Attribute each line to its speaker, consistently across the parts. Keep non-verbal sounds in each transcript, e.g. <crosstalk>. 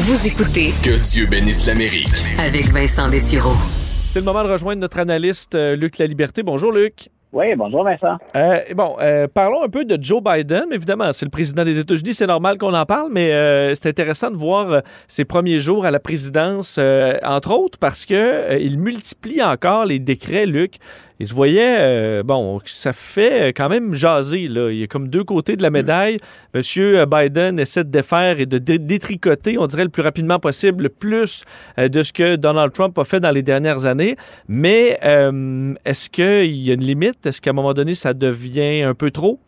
Speaker 1: Vous écoutez
Speaker 2: Que Dieu bénisse l'Amérique.
Speaker 1: avec Vincent Dessureau.
Speaker 3: C'est le moment de rejoindre notre analyste euh, Luc Laliberté. Bonjour Luc.
Speaker 4: Oui, bonjour Vincent.
Speaker 3: Euh, bon, euh, parlons un peu de Joe Biden. Évidemment, c'est le président des États-Unis, c'est normal qu'on en parle, mais euh, c'est intéressant de voir ses premiers jours à la présidence, euh, entre autres parce que euh, il multiplie encore les décrets, Luc. Et je voyais, euh, bon, ça fait quand même jaser. Là. Il y a comme deux côtés de la médaille. Monsieur Biden essaie de défaire et de dé- détricoter, on dirait le plus rapidement possible, le plus euh, de ce que Donald Trump a fait dans les dernières années. Mais euh, est-ce qu'il y a une limite? Est-ce qu'à un moment donné, ça devient un peu trop?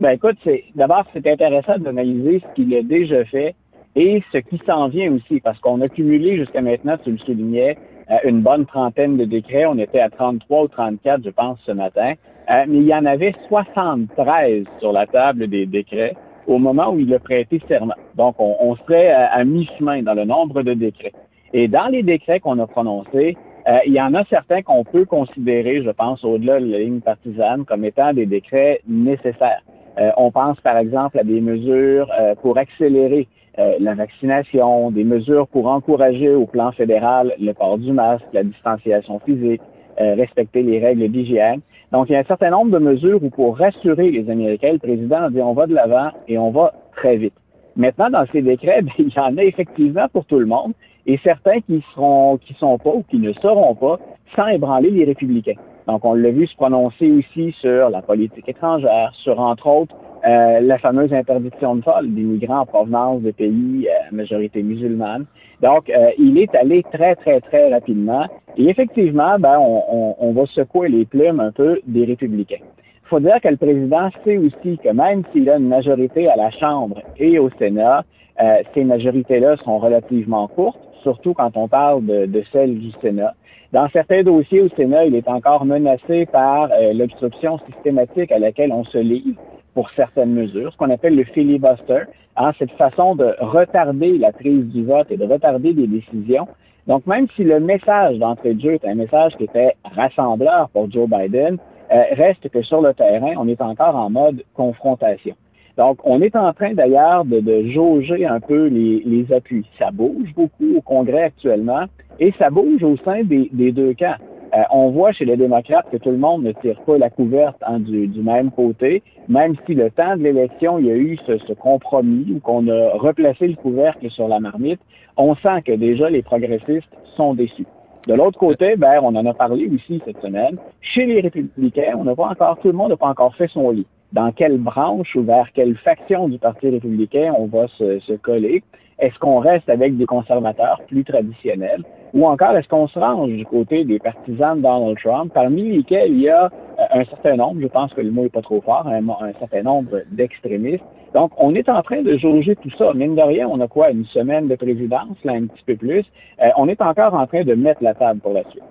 Speaker 4: Ben écoute, c'est d'abord c'est intéressant d'analyser ce qu'il a déjà fait et ce qui s'en vient aussi, parce qu'on a cumulé jusqu'à maintenant, tu le soulignais, euh, une bonne trentaine de décrets. On était à 33 ou 34, je pense, ce matin. Euh, mais il y en avait 73 sur la table des décrets au moment où il a prêté serment. Donc, on, serait à, mi-chemin dans le nombre de décrets. Et dans les décrets qu'on a prononcés, euh, il y en a certains qu'on peut considérer, je pense, au-delà de la ligne partisane, comme étant des décrets nécessaires. Euh, on pense, par exemple, à des mesures euh, pour accélérer euh, la vaccination, des mesures pour encourager au plan fédéral le port du masque, la distanciation physique, euh, respecter les règles d'hygiène. Donc, il y a un certain nombre de mesures où, pour rassurer les Américains, le président a dit on va de l'avant et on va très vite. Maintenant, dans ces décrets, <laughs> ben, il y en a effectivement pour tout le monde et certains qui seront, qui sont pas ou qui ne seront pas sans ébranler les républicains. Donc, on l'a vu se prononcer aussi sur la politique étrangère, sur, entre autres, euh, la fameuse interdiction de vol des migrants en provenance de pays euh, à majorité musulmane. Donc, euh, il est allé très, très, très rapidement. Et effectivement, ben, on, on, on va secouer les plumes un peu des républicains. Il faut dire que le président sait aussi que même s'il a une majorité à la Chambre et au Sénat, euh, ces majorités-là sont relativement courtes, surtout quand on parle de, de celles du Sénat. Dans certains dossiers au Sénat, il est encore menacé par euh, l'obstruction systématique à laquelle on se livre pour certaines mesures, ce qu'on appelle le filibuster, hein, cette façon de retarder la prise du vote et de retarder des décisions. Donc, même si le message d'entrée de jeu est un message qui était rassembleur pour Joe Biden, euh, reste que sur le terrain, on est encore en mode confrontation. Donc, on est en train d'ailleurs de, de jauger un peu les, les appuis. Ça bouge beaucoup au Congrès actuellement et ça bouge au sein des, des deux camps. Euh, on voit chez les démocrates que tout le monde ne tire pas la couverte hein, du, même côté, même si le temps de l'élection, il y a eu ce, ce compromis où qu'on a replacé le couvercle sur la marmite, on sent que déjà les progressistes sont déçus. De l'autre côté, ben, on en a parlé aussi cette semaine. Chez les républicains, on n'a pas encore, tout le monde n'a pas encore fait son lit. Dans quelle branche ou vers quelle faction du Parti républicain on va se, se coller? Est-ce qu'on reste avec des conservateurs plus traditionnels? Ou encore, est-ce qu'on se range du côté des partisans de Donald Trump, parmi lesquels il y a un certain nombre, je pense que le mot n'est pas trop fort, un, un certain nombre d'extrémistes. Donc, on est en train de jauger tout ça. Mine de rien, on a quoi, une semaine de présidence, là, un petit peu plus. Euh, on est encore en train de mettre la table pour la suite.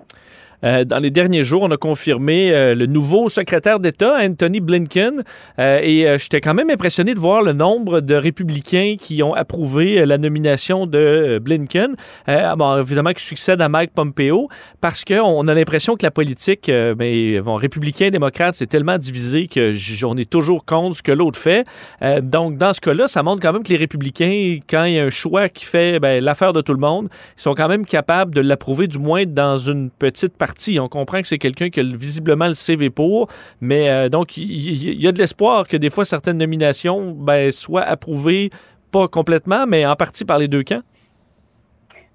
Speaker 3: Euh, dans les derniers jours, on a confirmé euh, le nouveau secrétaire d'État, Anthony Blinken, euh, et j'étais quand même impressionné de voir le nombre de républicains qui ont approuvé la nomination de Blinken, bon, évidemment qui succède à Mike Pompeo, parce qu'on a l'impression que la politique, ben, bon, républicain, démocrate, c'est tellement divisé que on est toujours contre ce que l'autre fait. donc, dans ce cas-là, ça montre quand même que les républicains, quand il y a un choix qui fait ben, l'affaire de tout le monde, ils sont quand même capables de l'approuver, du moins dans une petite partie on comprend que c'est quelqu'un qui a visiblement le CV pour, mais euh, donc il y, a de l'espoir que des fois certaines nominations ben, soient approuvées, pas complètement, mais en partie par les deux camps.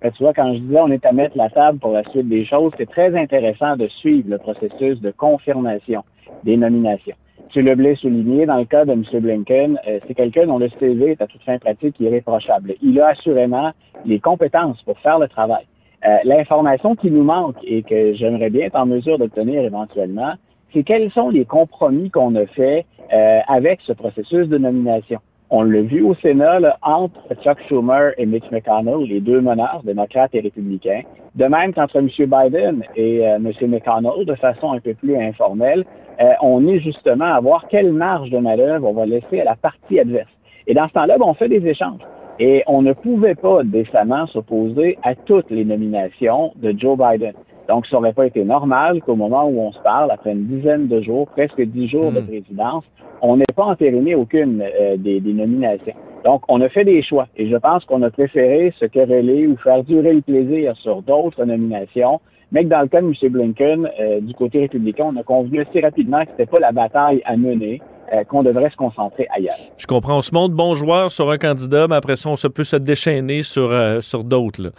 Speaker 4: Ben, tu vois, quand je disais on est à mettre la table pour la suite des choses, c'est très intéressant de suivre le processus de confirmation des nominations. Tu l'as bien souligné, dans le cas de M. Blinken, euh, c'est quelqu'un dont le CV est à toute fin pratique irréprochable. Il a assurément les compétences pour faire le travail. Euh, L'information qui nous manque et que j'aimerais bien être en mesure d'obtenir éventuellement, c'est quels sont les compromis qu'on a faits euh, avec ce processus de nomination. On l'a vu au Sénat entre Chuck Schumer et Mitch McConnell, les deux meneurs, démocrates et républicains. De même qu'entre M. Biden et euh, M. McConnell, de façon un peu plus informelle, euh, on est justement à voir quelle marge de manœuvre on va laisser à la partie adverse. Et dans ce temps-là, ben, on fait des échanges. Et on ne pouvait pas décemment s'opposer à toutes les nominations de Joe Biden. Donc, ça n'aurait pas été normal qu'au moment où on se parle, après une dizaine de jours, presque dix jours mmh. de présidence, on n'ait pas entériné aucune euh, des, des, nominations. Donc, on a fait des choix et je pense qu'on a préféré se quereller ou faire durer le plaisir sur d'autres nominations, mais que dans le cas de M. Blinken, euh, du côté républicain, on a convenu assez rapidement que c'était pas la bataille à mener, euh, qu'on devrait se concentrer ailleurs.
Speaker 3: Je comprends. On se montre bon joueur sur un candidat, mais après ça, on se peut se déchaîner sur, euh, sur d'autres.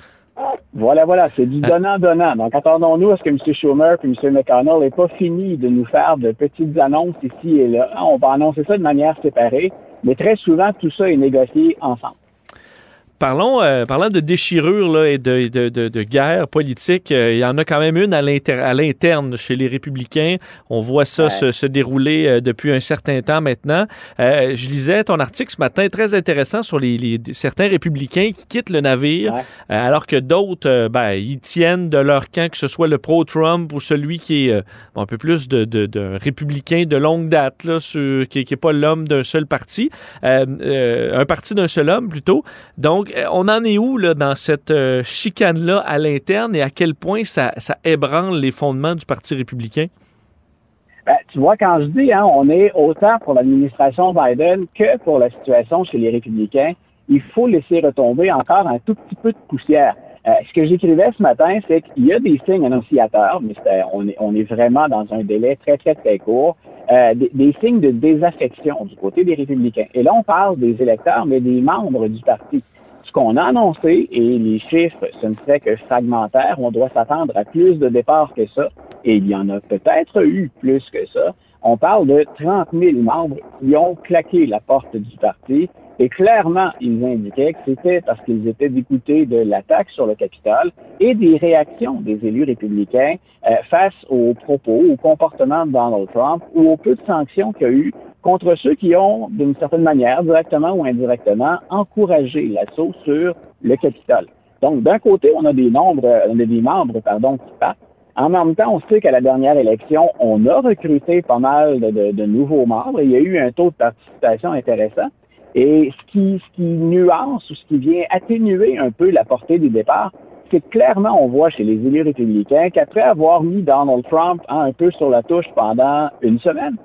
Speaker 4: Voilà, voilà, c'est du donnant-donnant. Donc, attendons-nous à ce que M. Schumer et M. McConnell n'aient pas fini de nous faire de petites annonces ici et là. On va annoncer ça de manière séparée, mais très souvent, tout ça est négocié ensemble.
Speaker 3: Parlons, euh, parlant de déchirure là, et de, de, de, guerre politique, euh, il y en a quand même une à l'interne chez les républicains. On voit ça se, se, dérouler euh, depuis un certain temps maintenant. je lisais ton article ce matin très intéressant sur les, les certains républicains qui quittent le navire alors que d'autres, ben, ils tiennent de leur camp, que ce soit le pro-Trump ou celui qui est un peu plus de, de, républicain de longue date, là, qui n'est pas l'homme d'un seul parti, un parti d'un seul homme plutôt. Donc, euh, on en est où là, dans cette euh, chicane-là à l'interne et à quel point ça, ébranle les fondements du Parti républicain?
Speaker 4: Ben, tu vois, quand je dis, hein, on est autant pour l'administration Biden que pour la situation chez les républicains, il faut laisser retomber encore un tout petit peu de poussière. Euh, ce que j'écrivais ce matin, c'est qu'il y a des signes annonciateurs, mais on est, vraiment dans un délai très, très, très court, des, signes de désaffection du côté des républicains. Et là, on parle des électeurs, mais des membres du parti ce qu'on a annoncé, et les chiffres, ce ne serait que fragmentaire, on doit s'attendre à plus de départs que ça, et il y en a peut-être eu plus que ça. On parle de 30 000 membres qui ont claqué la porte du parti, et clairement, ils indiquaient que c'était parce qu'ils étaient dégoûtés de l'attaque sur le Capitole et des réactions des élus républicains euh, face aux propos, au comportement de Donald Trump ou aux peu de sanctions qu'il y a eu contre ceux qui ont, d'une certaine manière, directement ou indirectement, encouragé l'assaut sur le Capitole. Donc, d'un côté, on a des nombres, on a des membres, pardon, qui partent. En même temps, on sait qu'à la dernière élection, on a recruté pas mal de, nouveaux membres. Il y a eu un taux de participation intéressant. Et ce qui, ce qui nuance ou ce qui vient atténuer un peu la portée du départ, c'est clairement, on voit chez les élus républicains qu'après avoir mis Donald Trump un peu sur la touche pendant une semaine,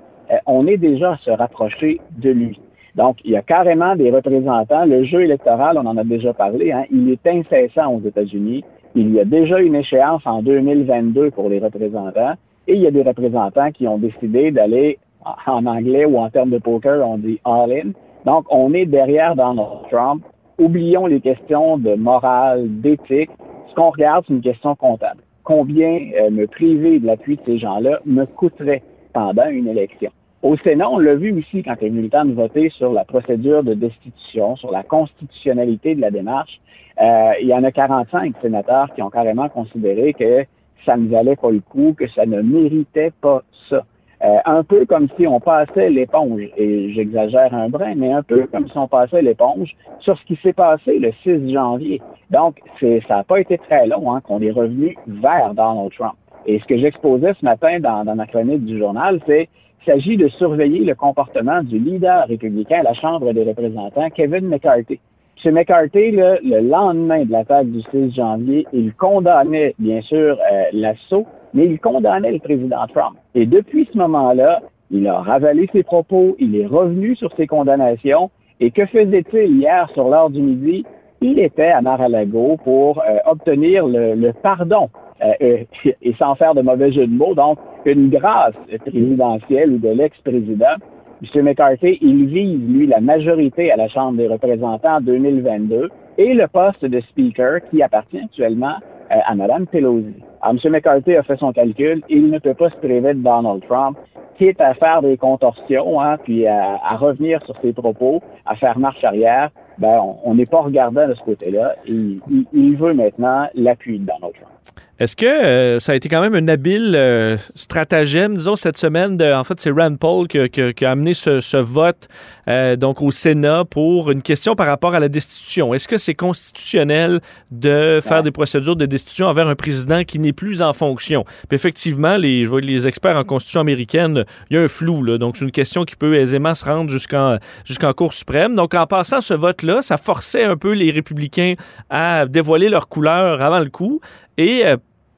Speaker 4: on est déjà à se rapprocher de lui. Donc, il y a carrément des représentants. Le jeu électoral, on en a déjà parlé, hein, il est incessant aux États-Unis. Il y a déjà une échéance en 2022 pour les représentants et il y a des représentants qui ont décidé d'aller en anglais ou en termes de poker, on dit all-in. Donc, on est derrière Donald Trump. Oublions les questions de morale, d'éthique. Ce qu'on regarde, c'est une question comptable. Combien euh, me priver de l'appui de ces gens-là me coûterait pendant une élection? Au Sénat, on l'a vu aussi quand il est venu le temps de voter sur la procédure de destitution, sur la constitutionnalité de la démarche. Euh, il y en a 45 sénateurs qui ont carrément considéré que ça ne valait pas le coup, que ça ne méritait pas ça. Euh, un peu comme si on passait l'éponge, et j'exagère un brin, mais un peu comme si on passait l'éponge sur ce qui s'est passé le 6 janvier. Donc, ça n'a pas été très long hein, qu'on est revenu vers Donald Trump. Et ce que j'exposais ce matin dans, ma chronique du journal, c'est qu'il s'agit de surveiller le comportement du leader républicain à la Chambre des représentants, Kevin McCarthy. M. McCarthy, le lendemain de l'attaque du 6 janvier, il condamnait bien sûr euh, l'assaut, mais il condamnait le président Trump. Et depuis ce moment-là, il a ravalé ses propos, il est revenu sur ses condamnations. Et que faisait-il hier sur l'heure du midi? Il était à Mar-a-Lago pour euh, obtenir le pardon euh, euh, et sans faire de mauvais jeu de mots, donc une grâce présidentielle ou de l'ex-président. M. McCarthy, il vise, lui, la majorité à la Chambre des représentants en 2022 et le poste de speaker qui appartient actuellement euh, à Mme Pelosi. Alors, M. McCarthy a fait son calcul, il ne peut pas se priver de Donald Trump, quitte à faire des contorsions, hein, puis à, revenir sur ses propos, à faire marche arrière. Ben, on n'est pas regardant de ce côté-là. Il, il veut maintenant l'appui de Donald Trump.
Speaker 3: Est-ce que euh, ça a été quand même un habile euh, stratagème, disons, cette semaine? De, en fait, c'est Rand Paul qui, a amené ce, vote euh, donc au Sénat pour une question par rapport à la destitution. Est-ce que c'est constitutionnel de faire des procédures de destitution envers un président qui plus en fonction? Effectivement, les, je vois les experts en constitution américaine, il y a un flou. Là, donc, c'est une question qui peut aisément se rendre jusqu'en jusqu'en Cour suprême. Donc, en passant ce vote-là, ça forçait un peu les républicains à dévoiler leur couleur avant le coup. Et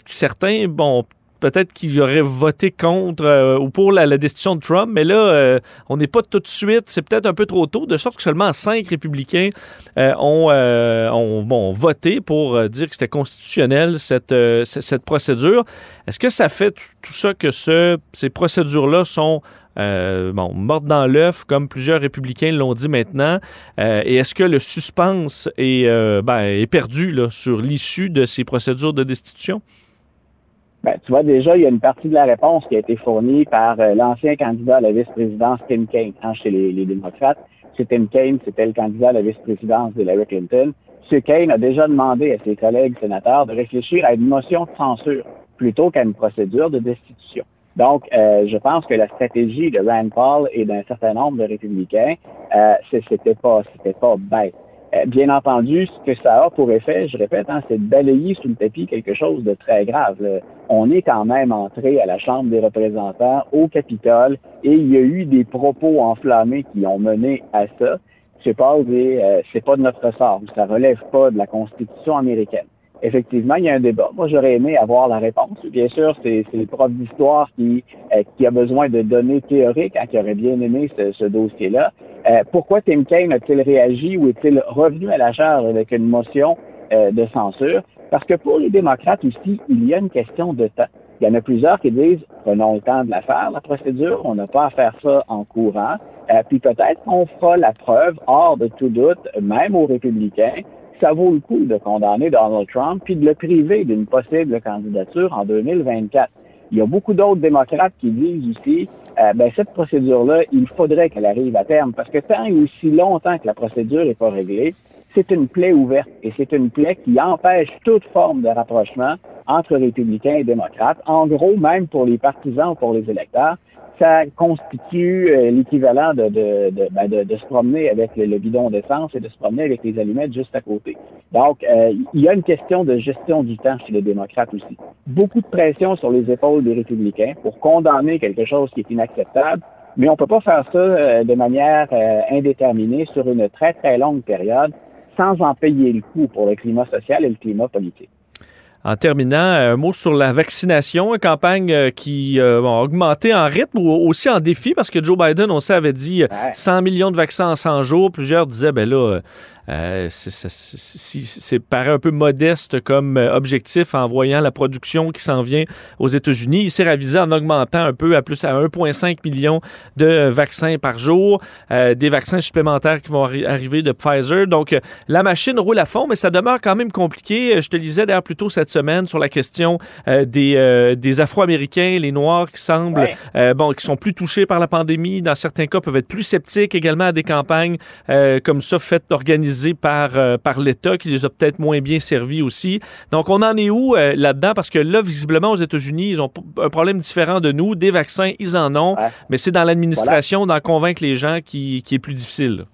Speaker 3: certains, bon, peut-être qu'ils auraient voté contre ou pour la, destitution de Trump, mais là, on n'est pas tout de suite, c'est peut-être un peu trop tôt, de sorte que seulement cinq républicains ont, ont voté pour dire que c'était constitutionnel, cette, cette procédure. Est-ce que ça fait tout ça que ce, ces procédures-là sont euh, bon, dans l'œuf, comme plusieurs républicains l'ont dit maintenant. Euh, et est-ce que le suspense est, euh, ben, perdu sur l'issue de ces procédures de destitution?
Speaker 4: Ben, tu vois, déjà, il y a une partie de la réponse qui a été fournie par l'ancien candidat à la vice-présidence, Tim Kaine, hein, chez les, démocrates. C'est Tim Kaine, c'était le candidat à la vice-présidence de Larry Clinton. M. Kaine a déjà demandé à ses collègues sénateurs de réfléchir à une motion de censure plutôt qu'à une procédure de destitution. Donc, euh, je pense que la stratégie de Rand Paul et d'un certain nombre de républicains, euh, c'était pas, c'était pas bête. Euh, bien entendu, ce que ça a pour effet, je répète, hein, c'est de balayer sous le tapis quelque chose de très grave. On est quand même entré à la Chambre des représentants, au Capitole, et il y a eu des propos enflammés qui ont mené à ça. C'est pas, euh, c'est pas de notre sort, ça relève pas de la Constitution américaine effectivement, il y a un débat. Moi, j'aurais aimé avoir la réponse. Bien sûr, c'est le prof d'histoire qui, euh, qui a besoin de données théoriques, hein, qui aurait bien aimé ce, dossier-là. Euh, pourquoi Tim Kaine a-t-il réagi ou est-il revenu à la charge avec une motion euh, de censure? Parce que pour les démocrates aussi, il y a une question de temps. Il y en a plusieurs qui disent, prenons le temps de la faire, la procédure, on n'a pas à faire ça en courant. puis peut-être qu'on fera la preuve, hors de tout doute, même aux républicains, ça vaut le coup de condamner Donald Trump puis de le priver d'une possible candidature en 2024. Il y a beaucoup d'autres démocrates qui disent aussi, euh, ben, cette procédure-là, il faudrait qu'elle arrive à terme parce que tant et aussi longtemps que la procédure n'est pas réglée, c'est une plaie ouverte et c'est une plaie qui empêche toute forme de rapprochement entre républicains et démocrates. En gros, même pour les partisans ou pour les électeurs, ça constitue euh, l'équivalent de, ben, de, de, se promener avec le, bidon d'essence et de se promener avec les allumettes juste à côté. Donc, euh, il y a une question de gestion du temps chez les démocrates aussi. Beaucoup de pression sur les épaules des républicains pour condamner quelque chose qui est inacceptable, mais on ne peut pas faire ça euh, de manière indéterminée sur une très, très longue période sans en payer le coût pour le climat social et le climat politique.
Speaker 3: En terminant, un mot sur la vaccination, une campagne euh, qui euh, a augmenté en rythme ou aussi en défi parce que Joe Biden, on sait, avait dit 100 euh, millions de vaccins en 100 jours. Plusieurs disaient, ben là, euh, c'est paraît un peu modeste comme euh, objectif en voyant la production qui s'en vient aux États-Unis. Il s'est ravisé en augmentant un peu à plus à 1,5 million de vaccins par jour, euh, des vaccins supplémentaires qui vont arriver de Pfizer. Donc, la machine roule à fond, mais ça demeure quand même compliqué. Je te lisais d'ailleurs plus tôt cette semaine sur la question des, des Afro-Américains, les Noirs qui semblent, bon, qui sont plus touchés par la pandémie. Dans certains cas, peuvent être plus sceptiques également à des campagnes comme ça faites organisées par, euh, par l'État qui les a peut-être moins bien servis aussi. Donc, on en est où euh, là-dedans? Parce que là, visiblement, aux États-Unis, ils ont un problème différent de nous. Des vaccins, ils en ont, mais c'est dans l'administration d'en convaincre les gens qui, qui, est plus difficile.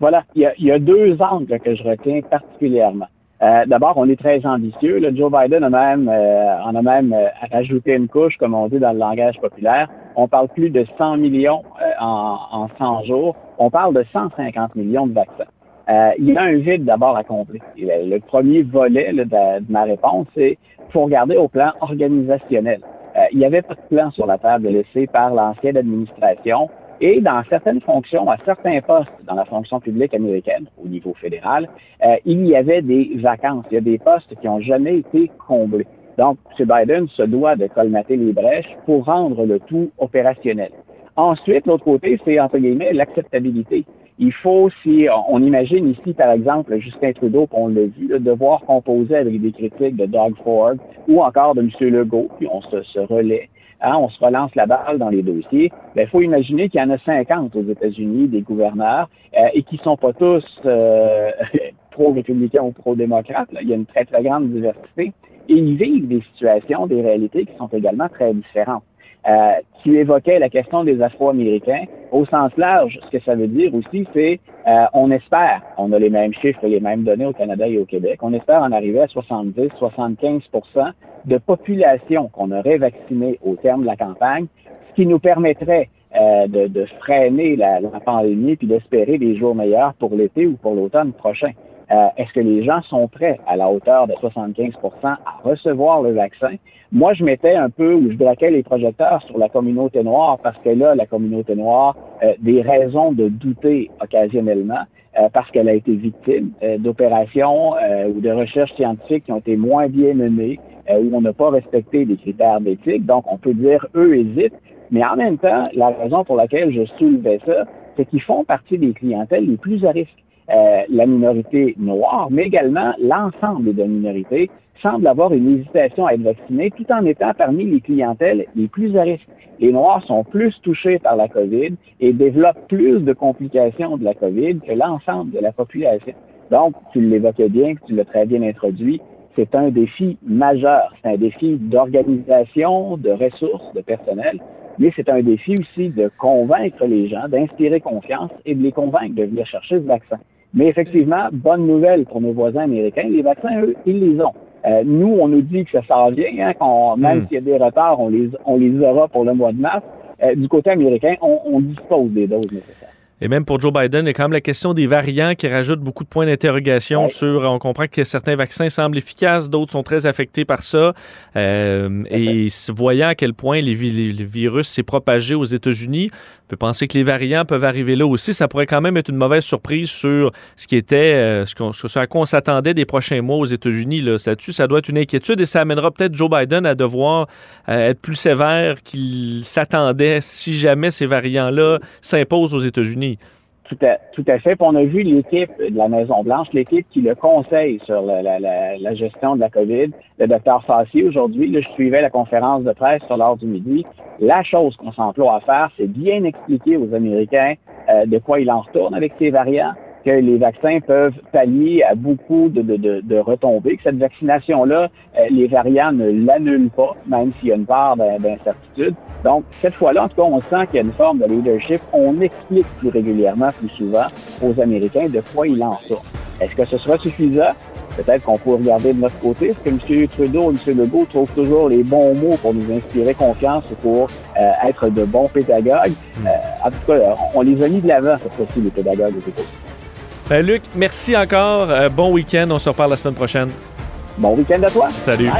Speaker 4: Voilà, il y, a, il y, a, deux angles que je retiens particulièrement. Euh, D'abord, on est très ambitieux. Joe Biden a même, en a même rajouté une couche, comme on dit dans le langage populaire. On parle plus de 100 millions en, en 100 jours. On parle de 150 millions de vaccins. Euh, il y a un vide d'abord à combler. Le, premier volet de, ma réponse, c'est faut regarder au plan organisationnel. Euh, il n'y avait pas de plan sur la table laissé par l'ancienne administration et dans certaines fonctions, à certains postes dans la fonction publique américaine au niveau fédéral, euh, il y avait des vacances. Il y a des postes qui n'ont jamais été comblés. Donc, M. Biden se doit de colmater les brèches pour rendre le tout opérationnel. Ensuite, l'autre côté, c'est, entre guillemets, l'acceptabilité. Il faut, si on imagine ici, par exemple, Justin Trudeau, qu'on l'a vu, devoir composer avec des critiques de Doug Ford ou encore de M. Legault, puis on se, se relaie, hein, on se relance la balle dans les dossiers, il faut imaginer qu'il y en a 50 aux États-Unis, des gouverneurs, euh, et qui sont pas tous euh, <laughs> pro-républicains ou pro-démocrates. Il y a une très, très grande diversité. Et ils vivent des situations, des réalités qui sont également très différentes. Euh, tu évoquais la question des Afro-Américains. Au sens large, ce que ça veut dire aussi, c'est euh, on espère, on a les mêmes chiffres les mêmes données au Canada et au Québec, on espère en arriver à 70-75 de population qu'on aurait vaccinée au terme de la campagne, ce qui nous permettrait euh, de, de, freiner la, la pandémie puis d'espérer des jours meilleurs pour l'été ou pour l'automne prochain. Euh, est-ce que les gens sont prêts à la hauteur de 75% à recevoir le vaccin? Moi, je mettais un peu, ou je braquais les projecteurs sur la communauté noire parce que là, la communauté noire, euh, des raisons de douter occasionnellement euh, parce qu'elle a été victime d'opérations ou de recherches scientifiques qui ont été moins bien menées, où on n'a pas respecté les critères d'éthique. Donc, on peut dire, eux hésitent. Mais en même temps, la raison pour laquelle je soulevais ça, c'est qu'ils font partie des clientèles les plus à risque. Euh, la minorité noire, mais également l'ensemble des minorités semblent avoir une hésitation à être vaccinés tout en étant parmi les clientèles les plus à risque. Les Noirs sont plus touchés par la COVID et développent plus de complications de la COVID que l'ensemble de la population. Donc, tu l'évoquais bien, tu l'as très bien introduit, c'est un défi majeur. C'est un défi d'organisation, de ressources, de personnel, mais c'est un défi aussi de convaincre les gens, d'inspirer confiance et de les convaincre de venir chercher ce vaccin. Mais effectivement, bonne nouvelle pour nos voisins américains, les vaccins, eux, ils les ont. Euh, nous, on nous dit que ça s'en vient, hein, même hmm. s'il y a des retards, on les, on les aura pour le mois de mars. Euh, du côté américain, on, on dispose des doses nécessaires.
Speaker 3: Et même pour Joe Biden, il y a quand même la question des variants qui rajoutent beaucoup de points d'interrogation sur. On comprend que certains vaccins semblent efficaces, d'autres sont très affectés par ça. Euh, et voyant à quel point les, le virus s'est propagé aux États-Unis, on peut penser que les variants peuvent arriver là aussi. Ça pourrait quand même être une mauvaise surprise sur ce qui était, euh, ce, à quoi on s'attendait des prochains mois aux États-Unis. Là-dessus, ça doit être une inquiétude et ça amènera peut-être Joe Biden à devoir euh, être plus sévère qu'il s'attendait si jamais ces variants-là s'imposent aux États-Unis.
Speaker 4: Tout à, fait. Puis on a vu l'équipe de la Maison-Blanche, l'équipe qui le conseille sur la, gestion de la COVID, le docteur Fassi aujourd'hui. je suivais la conférence de presse sur l'heure du midi. La chose qu'on s'emploie à faire, c'est bien expliquer aux Américains euh, de quoi il en retourne avec ces variants, que les vaccins peuvent pallier à beaucoup de, de, de, retombées, que cette vaccination-là, euh, les variants ne l'annulent pas, même s'il y a une part d'incertitude. Donc, cette fois-là, en tout cas, on sent qu'il y a une forme de leadership. On explique plus régulièrement, plus souvent aux Américains de quoi il en sort. Est-ce que ce sera suffisant? Peut-être qu'on peut regarder de notre côté. Est-ce que M. Trudeau et M. Legault trouvent toujours les bons mots pour nous inspirer confiance ou pour euh, être de bons pédagogues? Hmm. Euh, en tout cas, on les a mis de l'avant, cette fois-ci, les pédagogues aux
Speaker 3: ben, Luc, merci encore. Euh, bon week-end. On se reparle la semaine prochaine.
Speaker 4: Bon week-end à toi.
Speaker 3: Salut.